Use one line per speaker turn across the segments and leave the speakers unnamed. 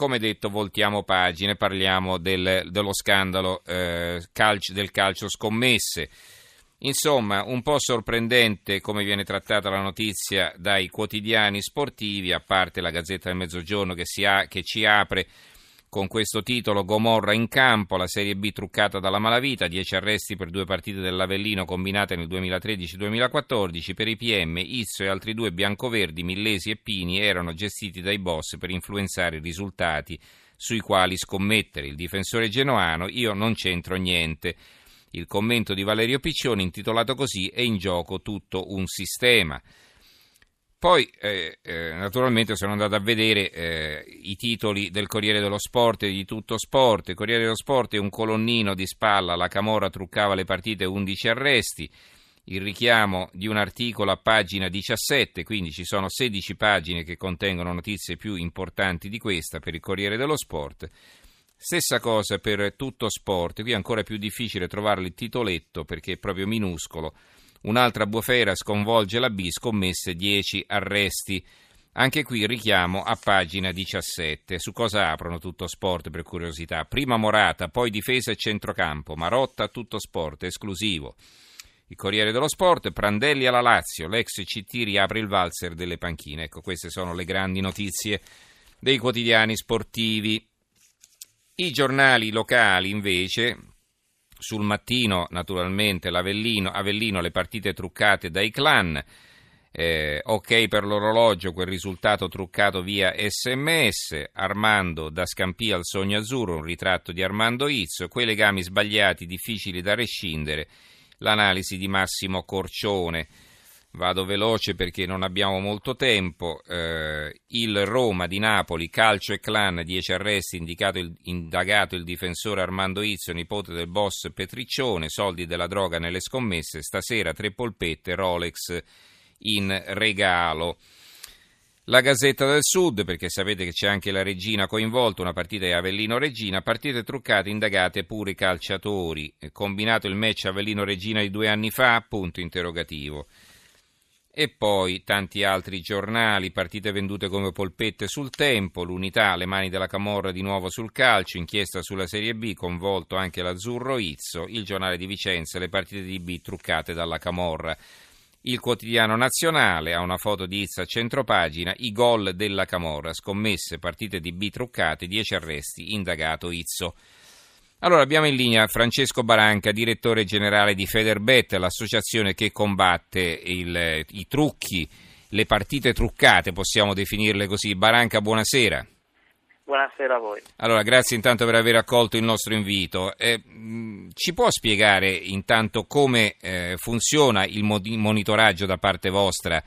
come detto, voltiamo pagine, parliamo del, dello scandalo eh, calcio, del calcio scommesse. Insomma, un po' sorprendente come viene trattata la notizia dai quotidiani sportivi, a parte la Gazzetta del Mezzogiorno che, ha, che ci apre con questo titolo Gomorra in campo, la Serie B truccata dalla malavita, 10 arresti per due partite dell'Avellino combinate nel 2013-2014, per i PM Izzo e altri due biancoverdi, Millesi e Pini, erano gestiti dai boss per influenzare i risultati sui quali scommettere. Il difensore genoano, io non c'entro niente. Il commento di Valerio Piccioni intitolato così è in gioco tutto un sistema. Poi, eh, eh, naturalmente, sono andato a vedere eh, i titoli del Corriere dello Sport e di Tutto Sport. Il Corriere dello Sport è un colonnino di spalla, la Camorra truccava le partite 11 arresti. Il richiamo di un articolo a pagina 17, quindi ci sono 16 pagine che contengono notizie più importanti di questa per il Corriere dello Sport. Stessa cosa per Tutto Sport, qui è ancora più difficile trovare il titoletto perché è proprio minuscolo. Un'altra bufera sconvolge la B, scommesse 10 arresti. Anche qui richiamo a pagina 17. Su cosa aprono tutto sport per curiosità? Prima Morata, poi difesa e centrocampo. Marotta tutto sport, esclusivo. Il Corriere dello Sport, Prandelli alla Lazio, l'ex CT riapre il valzer delle panchine. Ecco, queste sono le grandi notizie dei quotidiani sportivi. I giornali locali invece, sul mattino, naturalmente, l'Avellino, Avellino, le partite truccate dai clan. Eh, ok per l'orologio, quel risultato truccato via sms. Armando da Scampia al sogno azzurro, un ritratto di Armando Izzo. Quei legami sbagliati, difficili da rescindere. L'analisi di Massimo Corcione. Vado veloce perché non abbiamo molto tempo. Eh, il Roma di Napoli, calcio e clan, 10 arresti, il, indagato il difensore Armando Izzo, nipote del boss Petriccione, soldi della droga nelle scommesse, stasera tre polpette, Rolex in regalo. La Gazzetta del Sud, perché sapete che c'è anche la Regina coinvolta, una partita di Avellino-Regina, partite truccate, indagate pure i calciatori. Combinato il match Avellino-Regina di due anni fa, punto interrogativo e poi tanti altri giornali, partite vendute come polpette sul tempo, l'unità, le mani della Camorra di nuovo sul calcio, inchiesta sulla Serie B, convolto anche l'azzurro Izzo, il giornale di Vicenza, le partite di B truccate dalla Camorra. Il quotidiano nazionale ha una foto di Izzo a centropagina, i gol della Camorra, scommesse, partite di B truccate, 10 arresti, indagato Izzo. Allora abbiamo in linea Francesco Baranca, direttore generale di Federbet, l'associazione che combatte il, i trucchi, le partite truccate, possiamo definirle così. Baranca, buonasera.
Buonasera a voi.
Allora, grazie intanto per aver accolto il nostro invito. Eh, ci può spiegare intanto come eh, funziona il monitoraggio da parte vostra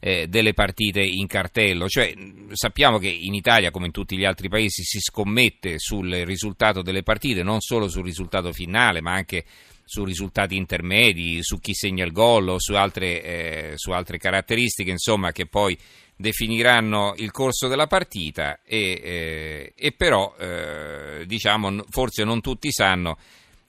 eh, delle partite in cartello. Cioè, sappiamo che in Italia, come in tutti gli altri paesi, si scommette sul risultato delle partite, non solo sul risultato finale, ma anche su risultati intermedi, su chi segna il gol o su altre, eh, su altre caratteristiche, insomma, che poi definiranno il corso della partita e, eh, e però eh, diciamo forse non tutti sanno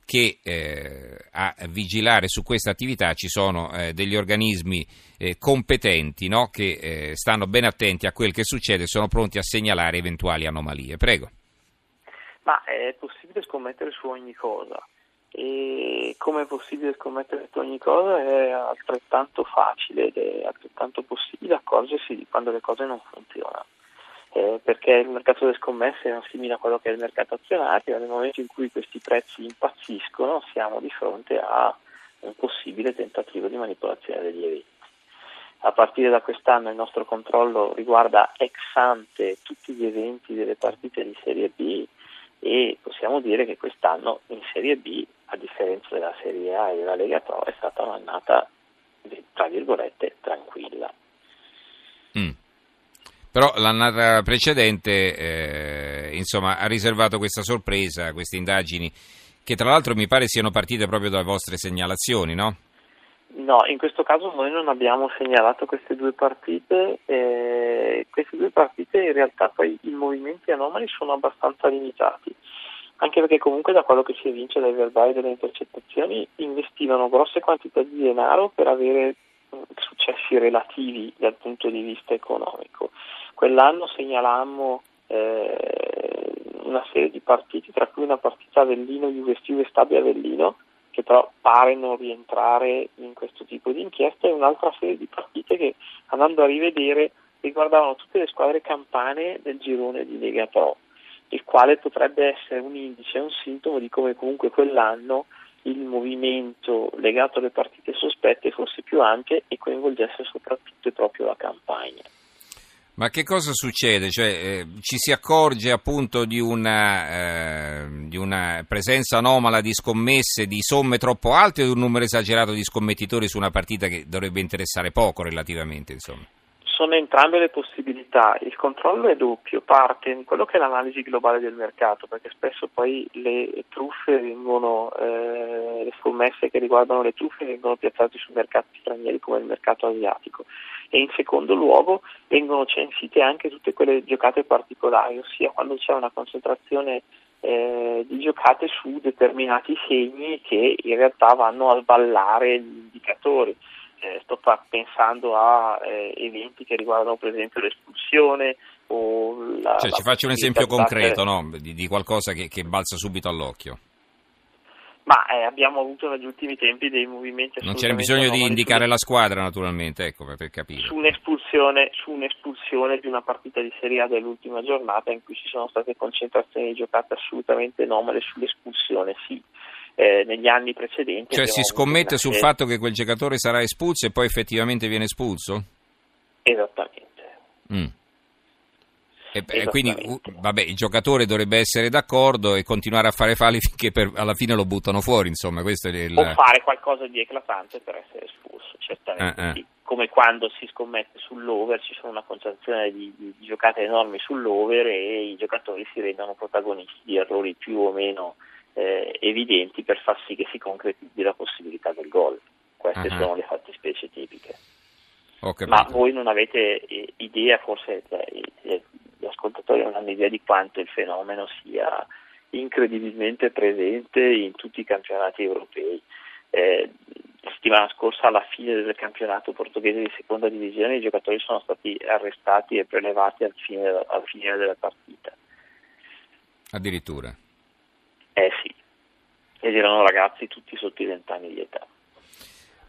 che eh, a vigilare su questa attività ci sono eh, degli organismi eh, competenti no? che eh, stanno ben attenti a quel che succede e sono pronti a segnalare eventuali anomalie. Prego.
Ma è possibile scommettere su ogni cosa e come è possibile scommettere su ogni cosa è altrettanto facile ed è altrettanto possibile accorgersi di quando le cose non funzionano eh, perché il mercato delle scommesse non simile a quello che è il mercato azionario, nel momento in cui questi prezzi impazziscono siamo di fronte a un possibile tentativo di manipolazione degli eventi. A partire da quest'anno il nostro controllo riguarda ex ante tutti gli eventi delle partite di Serie B e possiamo dire che quest'anno in Serie B, a differenza della Serie A e della Lega Pro, è stata un'annata tra virgolette tranquilla.
Però l'annata precedente eh, insomma, ha riservato questa sorpresa, queste indagini, che tra l'altro mi pare siano partite proprio dalle vostre segnalazioni, no?
No, in questo caso noi non abbiamo segnalato queste due partite, eh, queste due partite in realtà poi i movimenti anomali sono abbastanza limitati, anche perché comunque da quello che si evince dai verbali delle intercettazioni investivano grosse quantità di denaro per avere successi relativi dal punto di vista economico. Quell'anno segnalammo eh, una serie di partiti, tra cui una partita Avellino, Juve Juve Stabia Avellino, che però pare non rientrare in questo tipo di inchiesta, e un'altra serie di partite che andando a rivedere riguardavano tutte le squadre campane del girone di Lega Pro, il quale potrebbe essere un indice, un sintomo di come comunque quell'anno il movimento legato alle partite sospette fosse più ampio e coinvolgesse soprattutto proprio la campagna.
Ma che cosa succede? Cioè, eh, ci si accorge appunto di una, eh, di una, presenza anomala di scommesse, di somme troppo alte o di un numero esagerato di scommettitori su una partita che dovrebbe interessare poco relativamente? Insomma?
Sono entrambe le possibilità. Il controllo è doppio, parte in quello che è l'analisi globale del mercato, perché spesso poi le truffe vengono, eh, le scommesse che riguardano le truffe vengono piazzate su mercati stranieri come il mercato asiatico. E in secondo luogo vengono censite anche tutte quelle giocate particolari, ossia quando c'è una concentrazione eh, di giocate su determinati segni che in realtà vanno a sballare gli indicatori eh, sto pensando a eh, eventi che riguardano per esempio l'espulsione o la,
cioè,
la
ci faccio un esempio concreto no? di, di, qualcosa che, che, balza subito all'occhio.
Ma eh, abbiamo avuto negli ultimi tempi dei movimenti
Non c'era bisogno di indicare la squadra naturalmente, ecco, per capire.
Su un'espulsione, su un'espulsione di una partita di Serie A dell'ultima giornata in cui ci sono state concentrazioni giocate assolutamente anomale sull'espulsione, sì eh, negli anni precedenti.
Cioè si scommette sul serie... fatto che quel giocatore sarà espulso e poi effettivamente viene espulso?
Esattamente.
Mm. E, e quindi vabbè, il giocatore dovrebbe essere d'accordo e continuare a fare falli finché per, alla fine lo buttano fuori, insomma, questo è il...
O fare qualcosa di eclatante per essere espulso, certamente ah, ah. sì. Come quando si scommette sull'over, ci sono una concentrazione di, di, di, giocate enormi sull'over e i giocatori si rendono protagonisti di errori più o meno eh, evidenti per far sì che si concretizzi la possibilità del gol. Queste uh-huh. sono le fattispecie tipiche. Ma voi non avete eh, idea, forse eh, gli ascoltatori non hanno idea di quanto il fenomeno sia incredibilmente presente in tutti i campionati europei. Eh, la settimana scorsa, alla fine del campionato portoghese di seconda divisione, i giocatori sono stati arrestati e prelevati al, fine, al finire della partita.
Addirittura.
Ed erano ragazzi tutti sotto i vent'anni di età.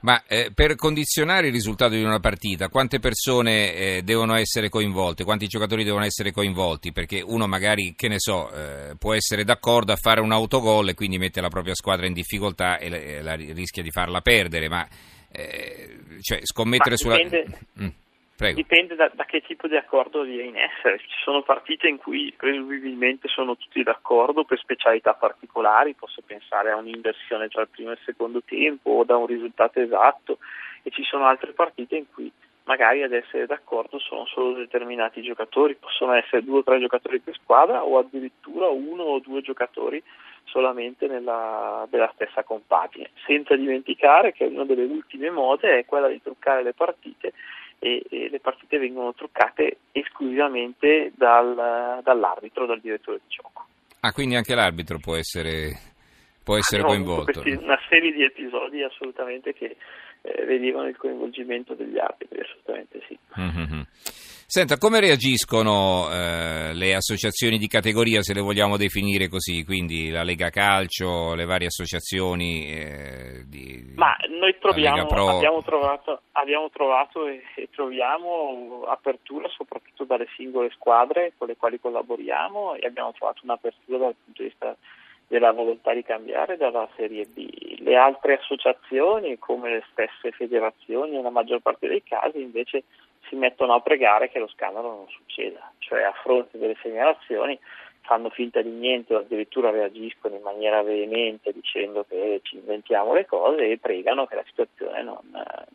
Ma eh, per condizionare il risultato di una partita, quante persone eh, devono essere coinvolte? Quanti giocatori devono essere coinvolti? Perché uno magari, che ne so, eh, può essere d'accordo a fare un autogol e quindi mette la propria squadra in difficoltà e, la, la, rischia di farla perdere, ma eh, cioè, scommettere
ma
sulla...
Dipende... Mm. Prego. Dipende da, da, che tipo di accordo vi è in essere. Ci sono partite in cui presumibilmente sono tutti d'accordo per specialità particolari, posso pensare a un'inversione tra il primo e il secondo tempo o da un risultato esatto e ci sono altre partite in cui magari ad essere d'accordo sono solo determinati giocatori, possono essere due o tre giocatori per squadra o addirittura uno o due giocatori solamente nella, della stessa compagine, senza dimenticare che una delle ultime mode è quella di truccare le partite e, e le partite vengono truccate esclusivamente dal, dall'arbitro, dal direttore di gioco.
Ah, quindi anche l'arbitro può essere, può essere coinvolto?
Questi, una serie di episodi assolutamente che eh, vedevano il coinvolgimento degli arbitri, assolutamente sì.
Mm-hmm. Senta, come reagiscono eh, le associazioni di categoria, se le vogliamo definire così, quindi la Lega Calcio, le varie associazioni eh, di
Ma noi troviamo, abbiamo trovato, abbiamo trovato e, e, troviamo apertura soprattutto dalle singole squadre con le quali collaboriamo e abbiamo trovato un'apertura dal punto di vista della volontà di cambiare dalla Serie B. Le altre associazioni, come le stesse federazioni, nella maggior parte dei casi invece si mettono a pregare che lo scandalo non succeda, cioè a fronte delle segnalazioni fanno finta di niente o addirittura reagiscono in maniera veemente dicendo che ci inventiamo le cose e pregano che la situazione non,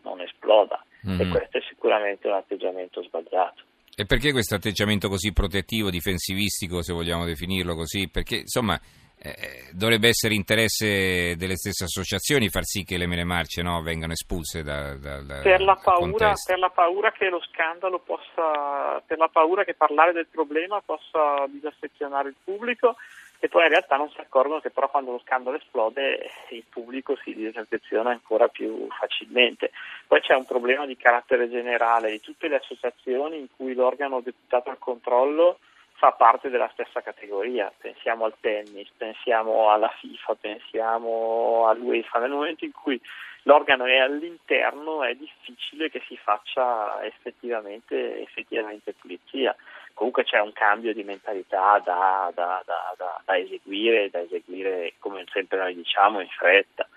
non esploda mm. e questo è sicuramente un atteggiamento sbagliato.
E perché questo atteggiamento così protettivo, difensivistico, se vogliamo definirlo così? Perché insomma eh, dovrebbe essere interesse delle stesse associazioni far sì che le mele marce no, vengano espulse da, da, da,
per, la paura, per la paura che lo scandalo possa, per la paura che parlare del problema possa disaffezionare il pubblico e poi in realtà non si accorgono che però quando lo scandalo esplode il pubblico si disaffeziona ancora più facilmente. Poi c'è un problema di carattere generale di tutte le associazioni in cui l'organo deputato al controllo fa parte della stessa categoria. Pensiamo al tennis, pensiamo alla FIFA, pensiamo all'UEFA. Nel momento in cui l'organo è all'interno è difficile che si faccia effettivamente, effettivamente pulizia. Comunque c'è un cambio di mentalità da, da, da, da, eseguire, da eseguire, come sempre noi diciamo, in fretta.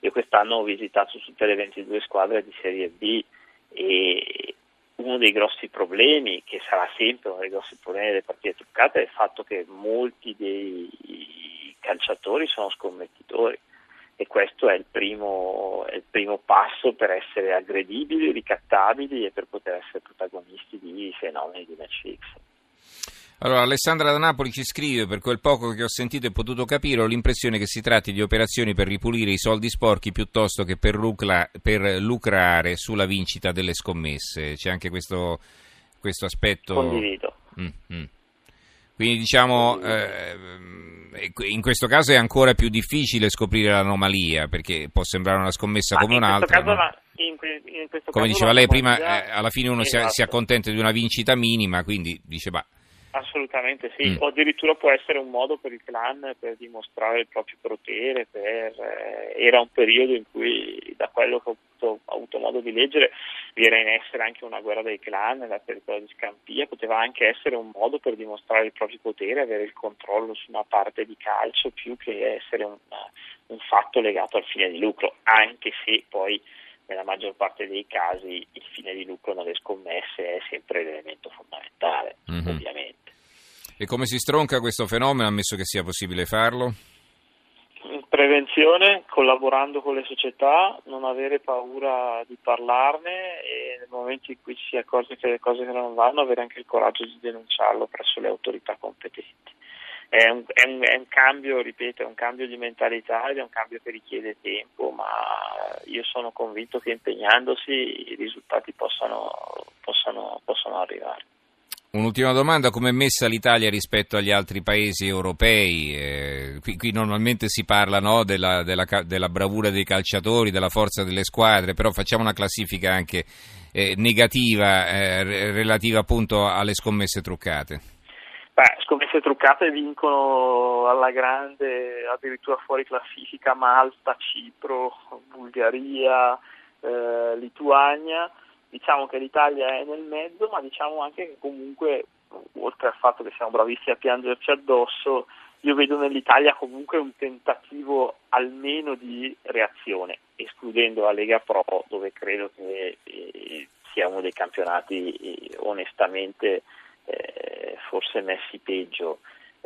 Io quest'anno ho visitato tutte le 22 squadre di Serie B e uno dei grossi problemi, che sarà sempre uno dei grossi problemi delle partite truccate, è il fatto che molti dei calciatori sono scommettitori e questo è il, primo, è il primo passo per essere aggredibili, ricattabili e per poter essere protagonisti di fenomeni di match fix.
Allora, Alessandra da Napoli ci scrive, per quel poco che ho sentito e potuto capire, ho l'impressione che si tratti di operazioni per ripulire i soldi sporchi piuttosto che per, lucra, per lucrare sulla vincita delle scommesse. C'è anche questo, questo aspetto...
Condivido.
Mm-hmm. Quindi diciamo, eh, in questo caso è ancora più difficile scoprire l'anomalia, perché può sembrare una scommessa
Ma
come un'altra.
No?
La, in, in come diceva lei prima, eh, alla fine uno esatto. si, si accontenta di una vincita minima, quindi dice, bah,
Assolutamente sì, mm. o addirittura può essere un modo per il clan per dimostrare il proprio potere, per, eh, era un periodo in cui da quello che ho avuto, ho avuto, modo di leggere vi era in essere anche una guerra dei clan nel territorio di Scampia, poteva anche essere un modo per dimostrare il proprio potere, avere il controllo su una parte di calcio più che essere un, un fatto legato al fine di lucro, anche se poi nella maggior parte dei casi il fine di lucro nelle scommesse è sempre l'elemento fondamentale, mm-hmm. ovviamente.
E come si stronca questo fenomeno, ammesso che sia possibile farlo?
Prevenzione, collaborando con le società, non avere paura di parlarne e nel momento in cui si accorge che le cose non vanno, avere anche il coraggio di denunciarlo presso le autorità competenti. È un, è, un, è un, cambio, ripeto, è un cambio di mentalità ed è un cambio che richiede tempo, ma io sono convinto che impegnandosi i risultati possano, possano, possano arrivare.
Un'ultima domanda, come è messa l'Italia rispetto agli altri paesi europei? Eh, qui, qui, normalmente si parla no, della, della, della, bravura dei calciatori, della forza delle squadre, però facciamo una classifica anche eh, negativa eh, relativa appunto alle scommesse truccate.
Beh, scommesse truccate vincono alla grande, addirittura fuori classifica Malta, Cipro, Bulgaria, eh, Lituania. Diciamo che l'Italia è nel mezzo, ma diciamo anche che comunque, oltre al fatto che siamo bravissimi a piangerci addosso, io vedo nell'Italia comunque un tentativo almeno di reazione, escludendo la Lega Pro, dove credo che eh, sia uno dei campionati eh, onestamente eh, forse messi peggio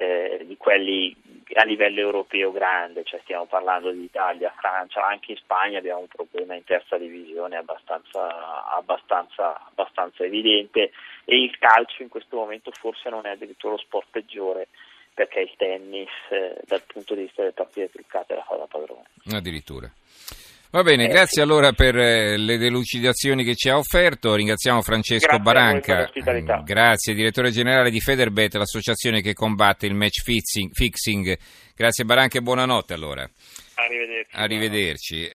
eh, di quelli a livello europeo grande, cioè stiamo parlando di Italia, Francia, anche in Spagna abbiamo un problema in terza divisione abbastanza, abbastanza, abbastanza evidente e il calcio in questo momento forse non è addirittura lo sport peggiore perché il tennis eh, dal punto di vista delle partite truccate la fa da padrone.
Addirittura. Va bene, grazie allora per eh, le delucidazioni che ci ha offerto. Ringraziamo Francesco
grazie
Baranca, grazie, direttore generale di Federbet, l'associazione che combatte il match fixing. Grazie Baranca e buonanotte allora.
Arrivederci.
Arrivederci.